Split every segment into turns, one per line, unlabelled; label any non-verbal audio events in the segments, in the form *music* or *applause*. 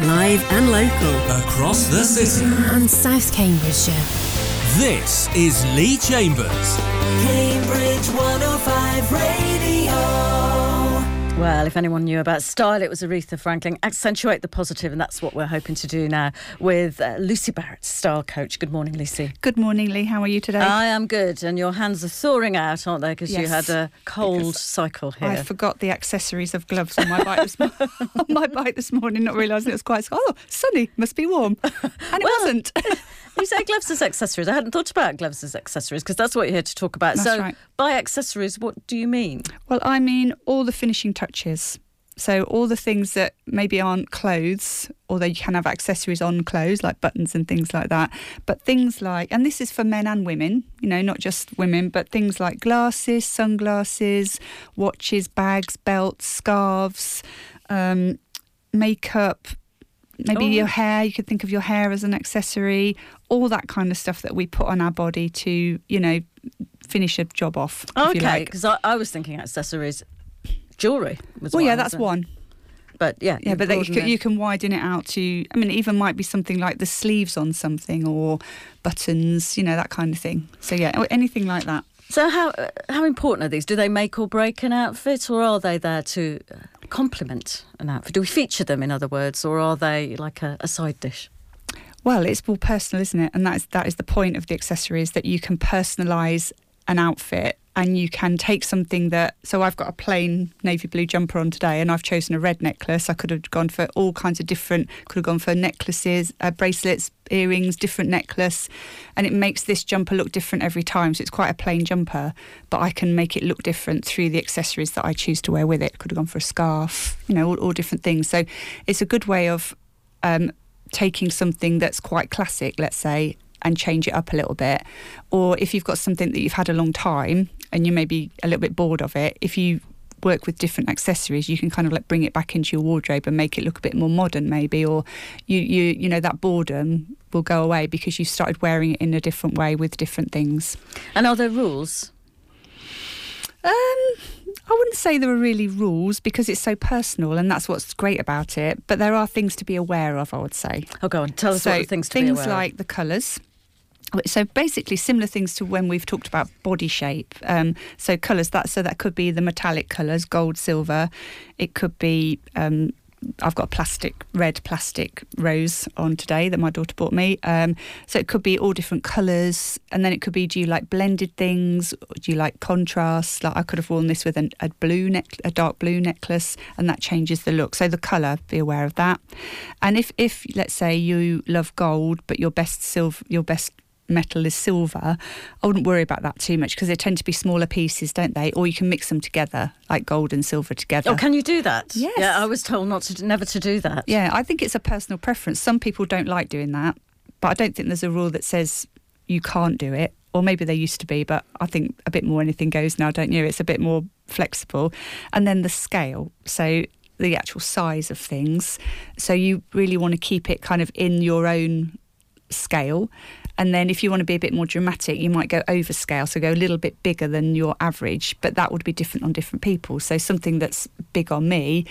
live and local.
Across the city.
And South Cambridgeshire.
This is Leigh Chambers.
Cambridge 105 Radio.
Well, if anyone knew about style, it was Aretha Franklin. Accentuate the positive, and that's what we're hoping to do now with uh, Lucy Barrett, style coach. Good morning, Lucy.
Good morning, Leigh. How are you today?
I am good, and your hands are thawing out, aren't they? Because you had a cold
because
cycle here.
I forgot the accessories of gloves on my bike this, mo- *laughs* on my bike this morning, not realising it was quite. Oh, sunny, must be warm, and it
Well,
wasn't. *laughs*
you say gloves as accessories. I hadn't thought about gloves as accessories because that's what you're here to talk about.
That's
so,
right.
by accessories, what do you mean?
well, I mean all the finishing touches. So all the things that maybe aren't clothes, although you can have accessories on clothes like buttons and things like that. But things like, and this is for men and women, you know, not just women, but things like glasses, sunglasses, watches, bags, belts, scarves, um, makeup. Maybe
Oh.
your hair, you could think of your hair as an accessory, all that kind of stuff that we put on our body to, you know, finish a job off.
Okay,
like.
because I, I was thinking accessories, jewellery. Was
Well, yeah, that's one.
But yeah,
Yeah, but then you can, you can widen it out to. I mean, it even might be something like the sleeves on something or buttons, you know, that kind of thing. So yeah, anything like that.
So how uh, how important are these? Do they make or break an outfit, or are they there to uh, complement an outfit? Do we feature them, in other words, or are they like a, a side dish?
Well, it's more personal, isn't it? And that's that is the point of the accessories that you can personalise an outfit and you can take something that so I've got a plain navy blue jumper on today and I've chosen a red necklace. I could have gone for all kinds of different could have gone for necklaces, uh, bracelets, earrings, different necklace and it makes this jumper look different every time. So it's quite a plain jumper, but I can make it look different through the accessories that I choose to wear with it. Could have gone for a scarf, you know, all, all different things. So it's a good way of um, taking something that's quite classic, let's say, and change it up a little bit. Or if you've got something that you've had a long time and you may be a little bit bored of it, if you work with different accessories, you can kind of like bring it back into your wardrobe and make it look a bit more modern, maybe. Or you, you, you know, that boredom will go away because you started wearing it in a different way with different things.
And are there rules?
Um, I wouldn't say there are really rules because it's so personal, and that's what's great about it. But there are things to be aware of. I would say.
Oh, go on. Tell us
so
what the things to
things
be aware of.
like the colours. So basically, similar things to when we've talked about body shape. Um, so colours that so that could be the metallic colours, gold, silver. It could be. Um, I've got a plastic red plastic rose on today that my daughter bought me. Um, so it could be all different colours, and then it could be: do you like blended things? Do you like contrast? Like I could have worn this with an, a blue neck, a dark blue necklace, and that changes the look. So the colour, be aware of that. And if if let's say you love gold, but your best silver, your best metal is silver, I wouldn't worry about that too much because they tend to be smaller pieces, don't they? Or you can mix them together, like gold and silver together.
Oh, can you do that?
Yes.
Yeah, I was told not to, never to do that.
Yeah, I think it's a personal preference. Some people don't like doing that, but I don't think there's a rule that says you can't do it. Or maybe there used to be, but I think a bit more anything goes now, don't you? It's a bit more flexible. And then the scale. So the actual size of things. So you really want to keep it kind of in your own scale. And then if you want to be a bit more dramatic, you might go over scale, so go a little bit bigger than your average, but that would be different on different people. So something that's big on me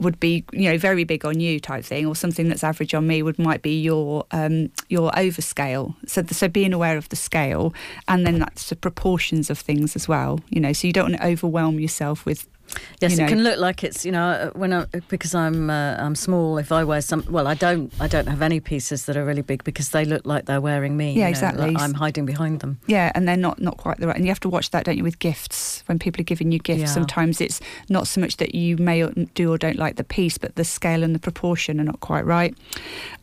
would be you know very big on you type thing or something that's average on me would might be your um your overscale so so being aware of the scale and then that's the proportions of things as well you know so you don't want to overwhelm yourself with
Yes,
you know.
it can look like it's you know uh, when I because I'm uh, I'm small. If I wear some, well, I don't I don't have any pieces that are really big because they look like they're wearing me.
Yeah,
you know,
exactly.
like I'm hiding behind them.
Yeah, and they're not not quite the right. And you have to watch that, don't you, with gifts? When people are giving you gifts,
Yeah.
sometimes it's not so much that you may or do or don't like the piece, but the scale and the proportion are not quite right.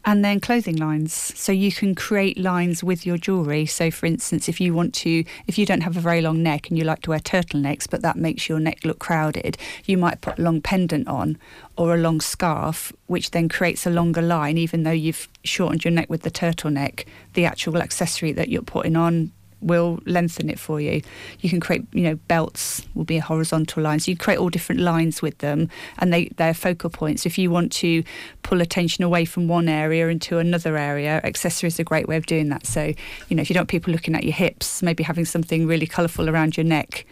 And then clothing lines. So you can create lines with your jewellery. So, for instance, if you want to, if you don't have a very long neck and you like to wear turtlenecks, but that makes your neck look crowded, you might put a long pendant on or a long scarf, which then creates a longer line, even though you've shortened your neck with the turtleneck. The actual accessory that you're putting on will lengthen it for you. You can create, you know, belts will be a horizontal line. So you create all different lines with them and they, they're focal points. If you want to pull attention away from one area into another area, accessories are a great way of doing that. So, you know, if you don't want people looking at your hips, maybe having something really colourful around your neck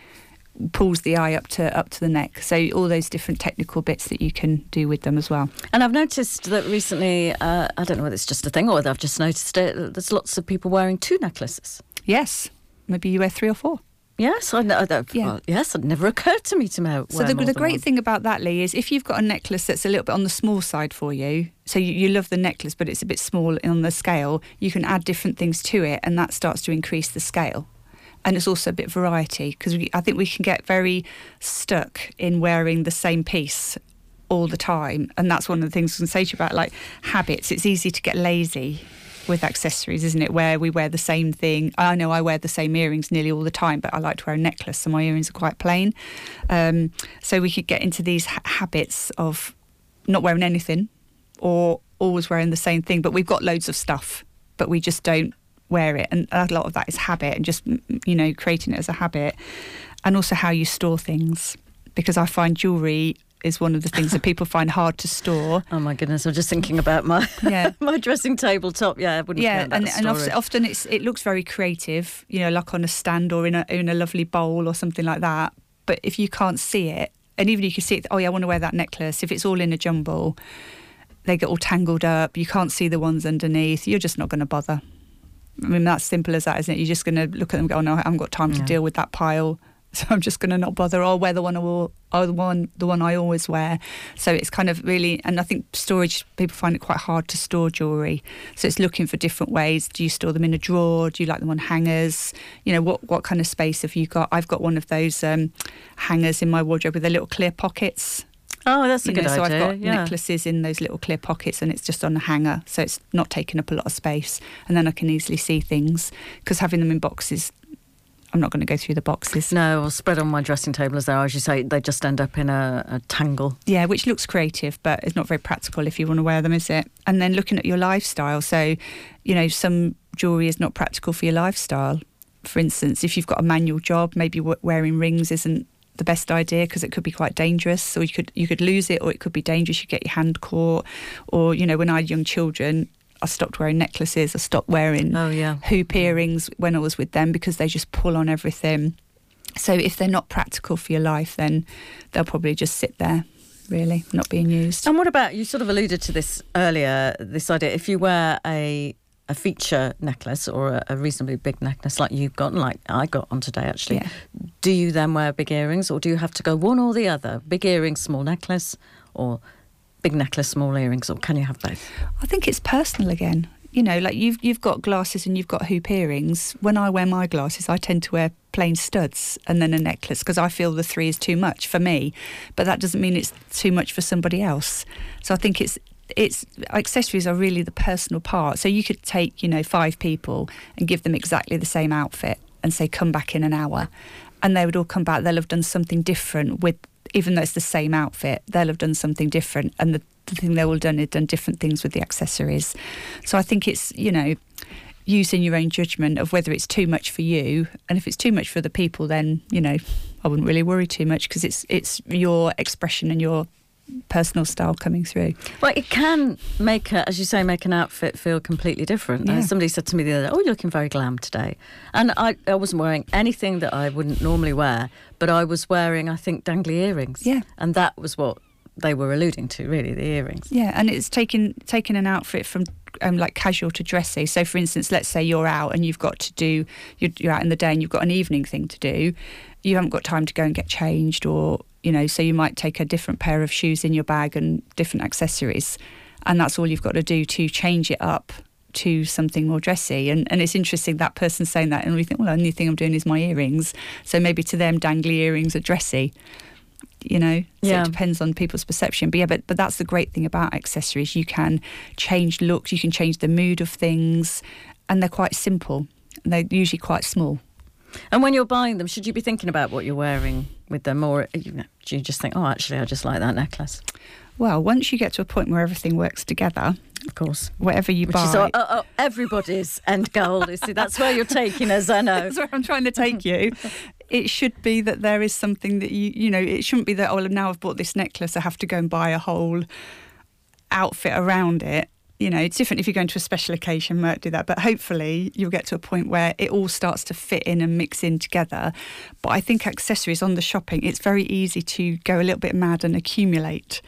pulls the eye up to up to the neck. So all those different technical bits that you can do with them as well.
And I've noticed that recently, uh, I don't know whether it's just a thing or whether I've just noticed it, there's lots of people wearing two necklaces.
Yes, maybe you wear three or four.
Yes, I know. that-
Yeah.
well, yes, it never occurred to me to wear
So the, the great
one.
thing about that, Leigh, is if you've got a necklace that's a little bit on the small side for you, so you, you love the necklace, but it's a bit small on the scale, you can add different things to it, and that starts to increase the scale. And it's also a bit variety because I think we can get very stuck in wearing the same piece all the time, and that's one of the things I can say to you about like habits. It's easy to get lazy with accessories, isn't it? Where we wear the same thing. I know I wear the same earrings nearly all the time, but I like to wear a necklace, so my earrings are quite plain. Um, so we could get into these ha- habits of not wearing anything or always wearing the same thing. But we've got loads of stuff, but we just don't wear it, and a lot of that is habit and just you know creating it as a habit, and also how you store things. Because I find jewelry is one of the things that *laughs* people find hard to store.
Oh my goodness! I'm just thinking about my
Yeah. *laughs*
my dressing table top. Yeah, I wouldn't
yeah,
that
and, and often, it's it looks very creative, you know, like on a stand or in a in a lovely bowl or something like that. But if you can't see it, and even you can see it, oh yeah, I want to wear that necklace. If it's all in a jumble, they get all tangled up. You can't see the ones underneath. You're just not going to bother. I mean, that's simple as that, isn't it? You're just going to look at them and go, oh no, I haven't got time to deal with that pile. *laughs* So I'm just going to not bother. I'll wear the one I will, or the one, the one I always wear. So it's kind of really, and I think storage people find it quite hard to store jewelry. So it's looking for different ways. Do you store them in a drawer? Do you like them on hangers? You know, what what kind of space have you got? I've got one of those um, hangers in my wardrobe with the little clear pockets.
Oh, that's a
You
good
know, so. I've got
yeah.
necklaces in those little clear pockets, and it's just on a hanger, so it's not taking up a lot of space, and then I can easily see things. Because having them in boxes, I'm not going to go through the boxes.
No, I'll spread on my dressing table as though, as you say, they just end up in a, a tangle.
Yeah, which looks creative, but it's not very practical if you want to wear them, is it? And then looking at your lifestyle. So, you know, some jewellery is not practical for your lifestyle. For instance, if you've got a manual job, maybe wearing rings isn't the best idea because it could be quite dangerous. Or you could you could lose it, or it could be dangerous. You get your hand caught, or you know, when I had young children, I stopped wearing necklaces. I stopped wearing
Oh yeah.
hoop earrings when I was with them because they just pull on everything. So if they're not practical for your life, then they'll probably just sit there, really, not being used.
And what about you? Sort of alluded to this earlier. This idea: if you wear a a feature necklace or a, a reasonably big necklace like you've got, like I got on today, actually,
Yeah.
do you then wear big earrings, or do you have to go one or the other? Big earrings, small necklace, or big necklace, small earrings, or can you have both?
I think it's personal again. You know, like you've you've got glasses and you've got hoop earrings. When I wear my glasses, I tend to wear plain studs and then a necklace because I feel the three is too much for me. But that doesn't mean it's too much for somebody else. So I think it's it's accessories are really the personal part. So you could take, you know, five people and give them exactly the same outfit and say come back in an hour. And they would all come back. They'll have done something different with even though it's the same outfit they'll have done something different. And the, the thing they will all done is done different things with the accessories. So i think it's you know using your own judgment of whether it's too much for you. And if it's too much for the people then you know i wouldn't really worry too much because it's it's your expression and your personal style coming through
Well, it can make, a, as you say, make an outfit feel completely different. Uh,
Yeah.
somebody said to me the other day, "Oh, you're looking very glam today," and I, I wasn't wearing anything that I wouldn't normally wear, but I was wearing, I think, dangly earrings.
Yeah.
and that was what they were alluding to, really, the earrings.
Yeah, and it's taking taking an outfit from um, like casual to dressy. So, for instance, let's say you're out and you've got to do you're, you're out in the day and you've got an evening thing to do. You haven't got time to go and get changed, or you know, so you might take a different pair of shoes in your bag and different accessories, and that's all you've got to do to change it up to something more dressy. And and it's interesting that person saying that, and we think, well, the only thing I'm doing is my earrings. So maybe to them, dangly earrings are dressy you know so
Yeah.
it depends on people's perception but yeah but, but that's the great thing about accessories you can change looks you can change the mood of things and they're quite simple they're usually quite small
And when you're buying them, should you be thinking about what you're wearing with them, or you know, do you just think, "Oh, actually, I just like that necklace"?
well once you get to a point where everything works together
Of course.
whatever you
Which
buy
is oh, oh, everybody's end goal. You see, that's where you're taking us. I know. *laughs*
that's where I'm trying to take mm-hmm. you. It should be that there is something that you, you know, it shouldn't be that, oh, now I've bought this necklace, I have to go and buy a whole outfit around it. you know, it's different if you're going to a special occasion, might do that. But hopefully, you'll get to a point where it all starts to fit in and mix in together. But I think accessories on the shopping, it's very easy to go a little bit mad and accumulate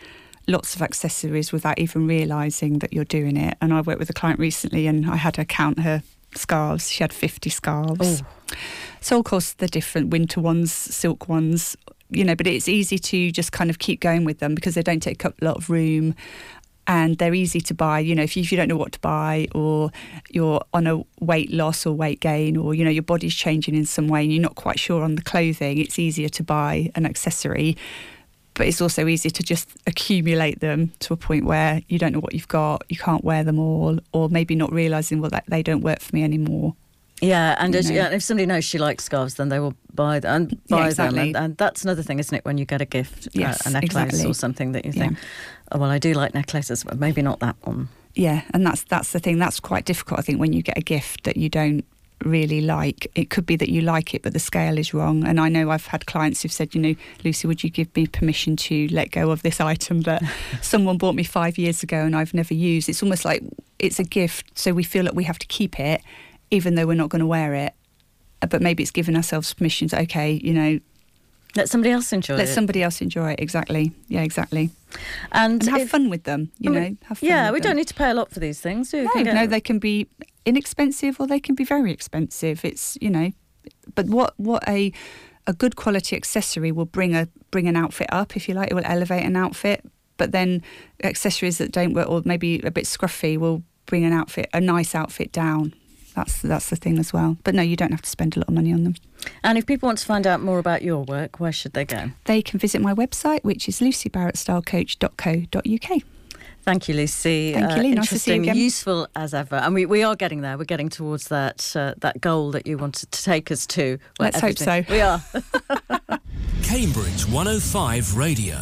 lots of accessories without even realizing that you're doing it. And I worked with a client recently, and I had her count her scarves. She had 50 scarves. Oh. So, of course, the different winter ones, silk ones, you know, but it's easy to just kind of keep going with them because they don't take up a lot of room and they're easy to buy. You know, if you, if you don't know what to buy or you're on a weight loss or weight gain or, you know, your body's changing in some way and you're not quite sure on the clothing, it's easier to buy an accessory. But it's also easier to just accumulate them to a point where you don't know what you've got, you can't wear them all, or maybe not realizing, well, that they don't work for me anymore.
Yeah, and as, yeah, if somebody knows she likes scarves, then they will buy them and
Yeah, exactly.
them. And, and that's another thing, isn't it? When you get a gift, uh, a necklace
exactly.
or something that you
Yeah.
think, oh well, I do like necklaces, but maybe not that one.
Yeah, and that's that's the thing. That's quite difficult, I think, when you get a gift that you don't really like. It could be that you like it, but the scale is wrong. And I know I've had clients who've said, you know, Lucy, would you give me permission to let go of this item that *laughs* someone bought me five years ago and I've never used? It's almost like it's a gift, so we feel that we have to keep it, even though we're not going to wear it. But maybe it's giving ourselves permission to, okay, you know,
Let somebody else enjoy
let
it.
Let somebody else enjoy it. Exactly. Yeah, exactly.
and
And have
if-
fun with them, you know. have fun
yeah, we
them.
don't need to pay a lot for these things. Do we?
No, no, they can be inexpensive or they can be very expensive. It's you know, but what what a a good quality accessory will bring a bring an outfit up if you like. It will elevate an outfit. But then accessories that don't work or maybe a bit scruffy will bring an outfit a nice outfit down. That's that's the thing as well. But no, you don't have to spend a lot of money on them.
And if people want to find out more about your work, where should they go?
They can visit my website, which is lucybarrettstylecoach.co.uk.
Thank you, Lucy.
Thank you, Leigh. Nice to see you again.
useful as ever, and we, we are getting there. We're getting towards that uh, that goal that you wanted to take us to.
Let's hope so.
We are. *laughs*
Cambridge 105 Radio.